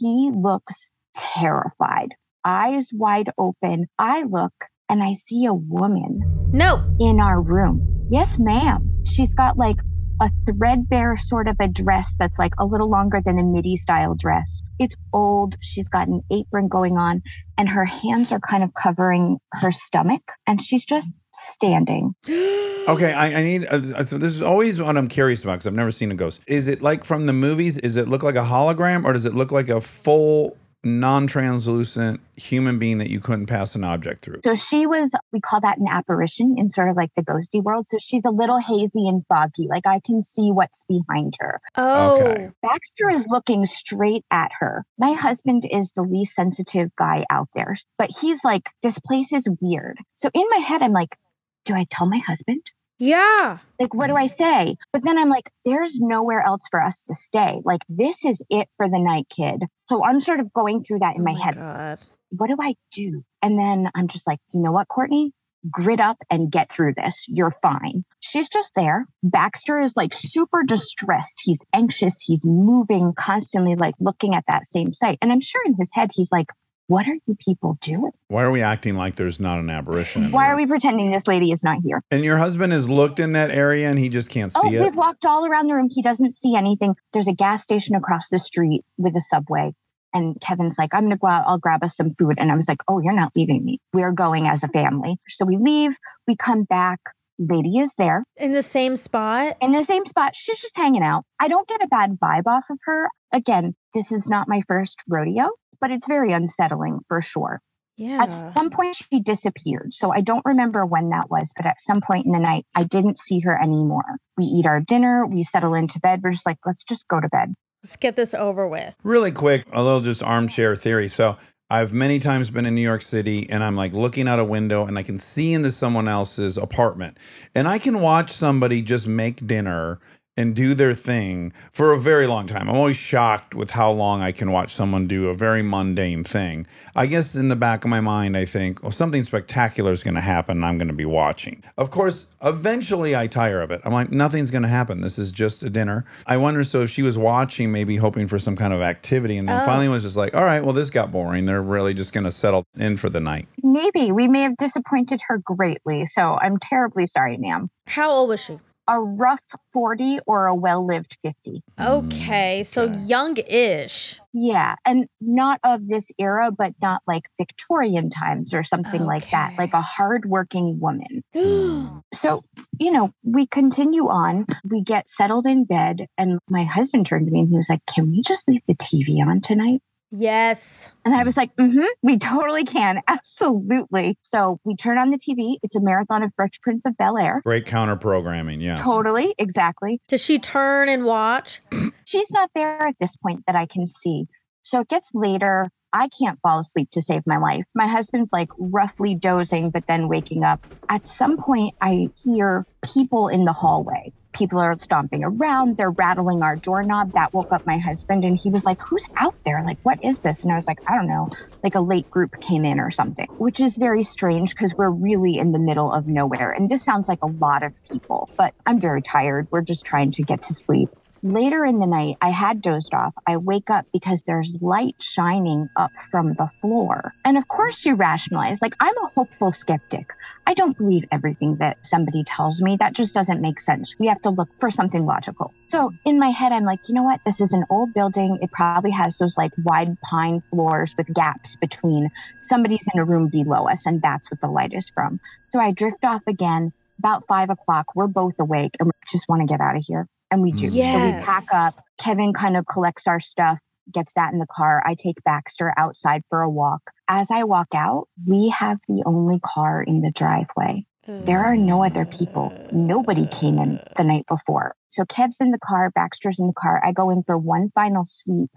He looks terrified, eyes wide open. I look and I see a woman No. in our room. Yes, ma'am. She's got like a threadbare sort of a dress that's like a little longer than a midi style dress. It's old. She's got an apron going on, and her hands are kind of covering her stomach, and she's just standing. Okay, I, I need. Uh, so this is always what I'm curious about because I've never seen a ghost. Is it like from the movies? Is it look like a hologram, or does it look like a full non-translucent human being that you couldn't pass an object through? So she was, we call that an apparition in sort of like the ghosty world. So she's a little hazy and foggy. Like I can see what's behind her. Oh, Okay. Baxter is looking straight at her. My husband is the least sensitive guy out there, but he's like, this place is weird. So in my head, I'm like, do I tell my husband? Yeah. Like, what do I say? But then I'm like, there's nowhere else for us to stay. Like, this is it for the night, kid. So I'm sort of going through that in Oh my head. God. What do I do? And then I'm just like, you know what, Courtney? Grit up and get through this. You're fine. She's just there. Baxter is like super distressed. He's anxious. He's moving constantly, like looking at that same site. And I'm sure in his head, he's like, what are you people doing? Why are we acting like there's not an apparition? Why there? are we pretending this lady is not here? And your husband has looked in that area and he just can't Oh, see it. we've walked all around the room. He doesn't see anything. There's a gas station across the street with a subway. And Kevin's like, I'm going to go out. I'll grab us some food. And I was like, Oh, you're not leaving me. We're going as a family. So we leave. We come back. Lady is there In the same spot. in the same spot. She's just hanging out. I don't get a bad vibe off of her. Again, this is not my first rodeo, but it's very unsettling for sure. Yeah. At some point, she disappeared. So I don't remember when that was, but at some point in the night, I didn't see her anymore. We eat our dinner, we settle into bed. We're just like, let's just go to bed. Let's get this over with. Really quick, a little just armchair theory. So I've many times been in New York City and I'm like looking out a window and I can see into someone else's apartment. And I can watch somebody just make dinner and do their thing for a very long time. I'm always shocked with how long I can watch someone do a very mundane thing. I guess in the back of my mind, I think, well, something spectacular is going to happen. And I'm going to be watching. Of course, eventually I tire of it. I'm like, nothing's going to happen. This is just a dinner. I wonder so if she was watching, maybe hoping for some kind of activity, and then Oh. finally was just like, all right, well, this got boring. They're really just going to settle in for the night. Maybe we may have disappointed her greatly. So I'm terribly sorry, ma'am. How old was she? A rough 40 or a well lived 50. Okay, so okay. young-ish. Yeah. And not of this era, but not like Victorian times or something like that, like a hardworking woman. So, you know, we continue on. We get settled in bed, and my husband turned to me and he was like, Can we just leave the TV on tonight? Yes. And I was like, mm-hmm, we totally can. Absolutely. So we turn on the TV. It's a marathon of Fresh Prince of Bel Air. Great counter programming, yes. Totally. Exactly. Does she turn and watch? She's not there at this point that I can see. So it gets later. I can't fall asleep to save my life. My husband's like roughly dozing, but then waking up. At some point, I hear people in the hallway. People are stomping around. They're rattling our doorknob. That woke up my husband, and he was like, Who's out there? Like, what is this? And I was like, I don't know. Like a late group came in or something, which is very strange because we're really in the middle of nowhere. And this sounds like a lot of people, but I'm very tired. We're just trying to get to sleep. Later in the night, I had dozed off. I wake up because there's light shining up from the floor. And of course, you rationalize, like, I'm a hopeful skeptic. I don't believe everything that somebody tells me. That just doesn't make sense. We have to look for something logical. So in my head, I'm like, you know what? This is an old building. It probably has those like wide pine floors with gaps between somebody's in a room below us, and that's what the light is from. So I drift off again. About five o'clock, we're both awake and we just want to get out of here. And we do. So we pack up. Kevin kind of collects our stuff, gets that in the car. I take Baxter outside for a walk. As I walk out, we have the only car in the driveway. There are no other people. Nobody came in the night before. So Kev's in the car, Baxter's in the car. I go in for one final sweep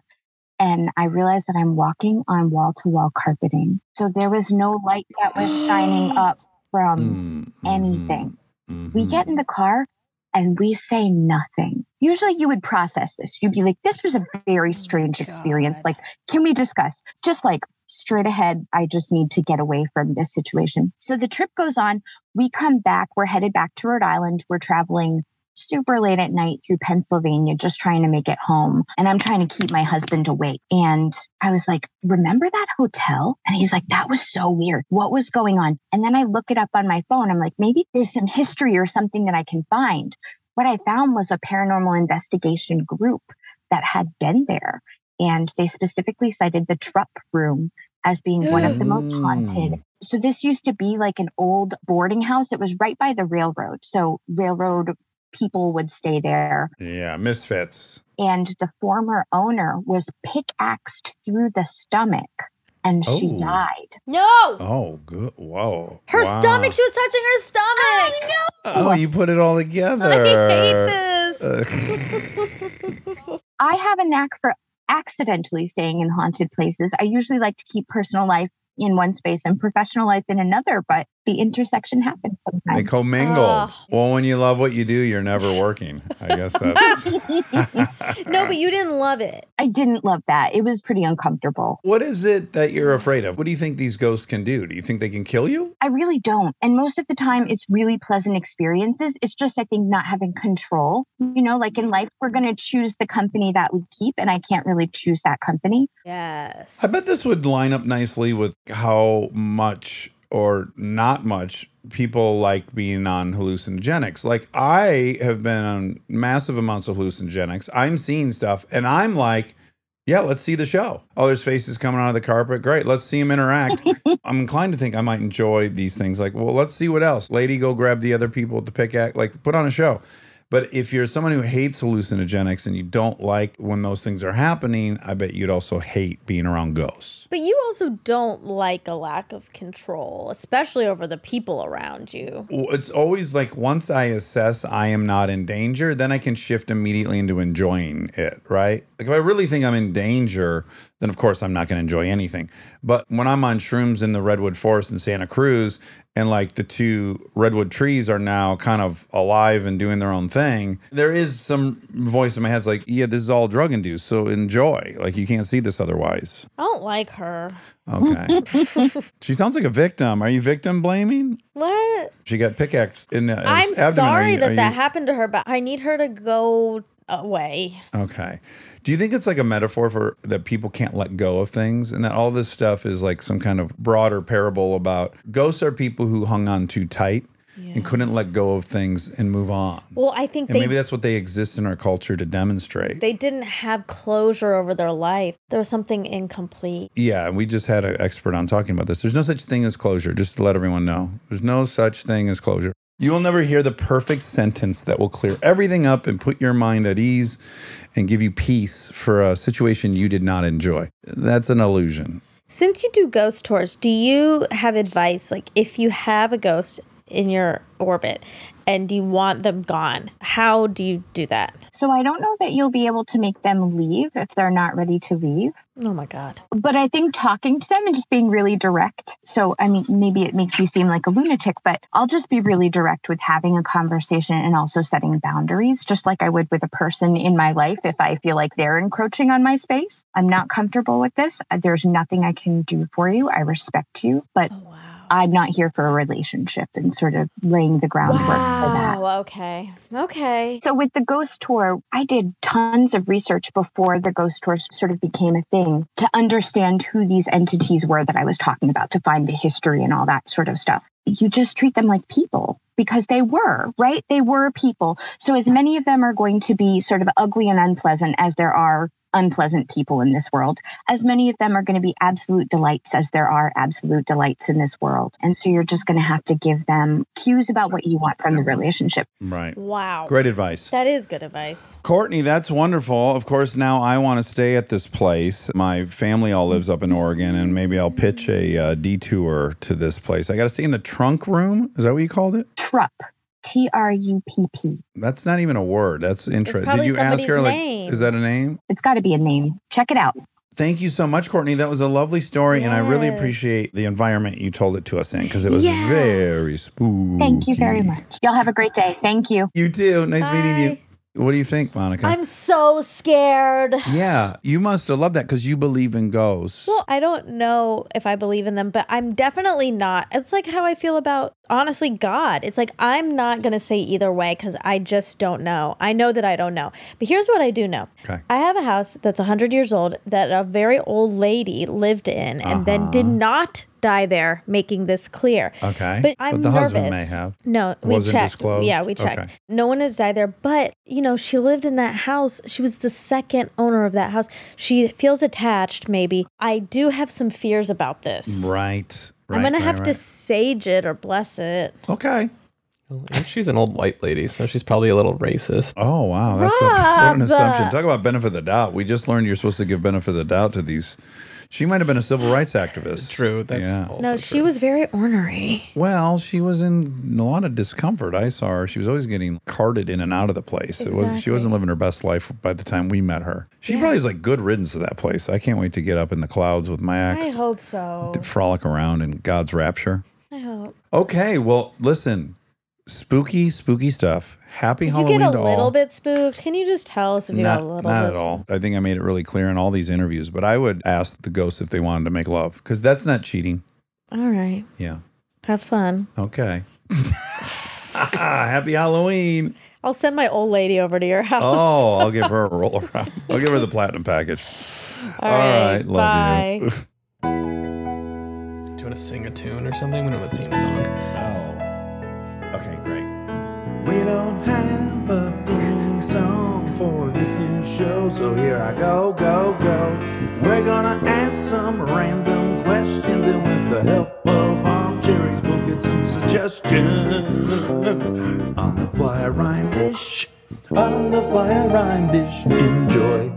and I realize that I'm walking on wall to wall carpeting. So there was no light that was shining up from Mm, anything. mhm, We mhm. get in the car and we say nothing. Usually you would process this. You'd be like, this was a very oh strange experience. Like, can we discuss? Just like straight ahead, I just need to get away from this situation. So the trip goes on. We come back. We're headed back to Rhode Island. We're traveling super late at night through Pennsylvania, just trying to make it home. And I'm trying to keep my husband awake. And I was like, remember that hotel? And he's like, that was so weird. What was going on? And then I look it up on my phone. I'm like, maybe there's some history or something that I can find. What I found was a paranormal investigation group that had been there. And they specifically cited the Trupp room as being one of the most haunted. Mm. So this used to be like an old boarding house. It was right by the railroad. So railroad people would stay there. Yeah, misfits. And the former owner was pickaxed through the stomach and she Oh. died. No. Oh, good. Whoa. Her Wow. stomach. She was touching her stomach. Oh, you put it all together. I hate this. I have a knack for accidentally staying in haunted places. I usually like to keep personal life in one space and professional life in another, but the intersection happens they sometimes. commingle. Oh. Well, when you love what you do, you're never working. I guess that's. no, but you didn't love it. I didn't love that. It was pretty uncomfortable. What is it that you're afraid of? What do you think these ghosts can do? Do you think they can kill you? I really don't. And most of the time, it's really pleasant experiences. It's just, I think, not having control. You know, like in life, we're going to choose the company that we keep, and I can't really choose that company. Yes. I bet this would line up nicely with how much or not much people like being on hallucinogenics. Like I have been on massive amounts of hallucinogenics. I'm seeing stuff and I'm like, yeah, let's see the show. Oh, there's faces coming out of the carpet. Great. Let's see them interact. I'm inclined to think I might enjoy these things. Like, well, let's see what else. Lady, go grab the other people at the pickaxe. Like, put on a show. But if you're someone who hates hallucinogenics and you don't like when those things are happening, I bet you'd also hate being around ghosts. But you also don't like a lack of control, especially over the people around you. It's always like once I assess I am not in danger, then I can shift immediately into enjoying it, right? Like if I really think I'm in danger, then of course I'm not going to enjoy anything. But when I'm on shrooms in the redwood forest in Santa Cruz and like the two redwood trees are now kind of alive and doing their own thing, there is some voice in my head's like, yeah, this is all drug induced, so enjoy. Like you can't see this otherwise. I don't like her. Okay. she sounds like a victim. Are you victim blaming? What? She got pickaxe in the I'm abdomen. Sorry you- that are that you- happened to her, but I need her to go away. Okay. Do you think it's like a metaphor for that people can't let go of things and that all this stuff is like some kind of broader parable about ghosts are people who hung on too tight and couldn't let go of things and move on. Well, I think And they maybe that's what they exist in our culture to demonstrate. they didn't have closure over their life. There was something incomplete. yeah, and we just had an expert on talking about this. There's no such thing as closure, just to let everyone know. There's no such thing as closure. You will never hear the perfect sentence that will clear everything up and put your mind at ease and give you peace for a situation you did not enjoy. That's an illusion. Since you do ghost tours, do you have advice like if you have a ghost in your orbit and you want them gone, how do you do that? So I don't know that you'll be able to make them leave if they're not ready to leave. Oh my god. But I think talking to them and just being really direct. So, I mean, maybe it makes me seem like a lunatic, but I'll just be really direct with having a conversation and also setting boundaries, just like I would with a person in my life if I feel like they're encroaching on my space. I'm not comfortable with this. There's nothing I can do for you. I respect you, but Oh. I'm not here for a relationship and sort of laying the groundwork for that. Wow. Okay. Okay. So with the ghost tour, I did tons of research before the ghost tour sort of became a thing to understand who these entities were that I was talking about, to find the history and all that sort of stuff. You just treat them like people because they were, right? They were people. So as many of them are going to be sort of ugly and unpleasant as there are unpleasant people in this world, as many of them are going to be absolute delights as there are absolute delights in this world. And so you're just going to have to give them cues about what you want from the relationship. Right. Wow. Great advice. That is good advice. Courtney, that's wonderful. Of course, now I want to stay at this place. My family all lives up in Oregon, and maybe I'll pitch a uh, detour to this place. I got to stay in the trunk room. Is that what you called it? Trupp, T R U P P. That's not even a word. That's interesting. Did you ask her somebody's like, name. is that a name? It's got to be a name. Check it out. Thank you so much, Courtney. That was a lovely story, and I really appreciate the environment you told it to us in because it was Yeah. very spooky. Thank you very much. Y'all have a great day. Thank you. You too. Nice meeting you. What do you think, Monica? I'm so scared. yeah, you must have loved that because you believe in ghosts. Well, I don't know if I believe in them, but I'm definitely not. It's like how I feel about, honestly, God. It's like I'm not going to say either way because I just don't know. I know that I don't know. But here's what I do know Okay. I have a house that's 100 years old that a very old lady lived in and then did uh-huh. not die there, making this clear. Okay. But But I'm the nervous. husband may have. No, we Wasn't checked. disclosed? Yeah, we checked. Okay. No one has died there, but you know, she lived in that house. She was the second owner of that house. She feels attached, maybe. I do have some fears about this. Right. I'm right, gonna right, have to sage it or bless it. Okay. She's an old white lady, so she's probably a little racist. Oh wow, that's a, what an assumption. Talk about benefit of the doubt. We just learned you're supposed to give benefit of the doubt to these. She might have been a civil rights activist. True. That's yeah. also No, she true. was very ornery. Well, she was in a lot of discomfort. I saw her. She was always getting carted in and out of the place. It was she wasn't living her best life by the time we met her. She probably was like good riddance to that place. I can't wait to get up in the clouds with my ex. I hope so. to frolic around in God's rapture. I hope. Okay, well, listen, spooky, spooky stuff. Happy Halloween. Did you Halloween get a to little all. bit spooked? Can you just tell us if you not, got a little not bit at all. I think I made it really clear in all these interviews. But I would ask the ghosts if they wanted to make love because that's not cheating. All right. Yeah. Have fun. Okay. Happy Halloween. I'll send my old lady over to your house. Oh, I'll give her a roll around. I'll give her the platinum package. All right. love bye. you. Do you want to sing a tune or something? We don't have a theme song. Oh. We don't have a theme song for this new show, so here I go, go, go. We're gonna ask some random questions, and with the help of armchairs, we'll get some suggestions on the fly rhyme dish. On the fly rhyme dish, enjoy.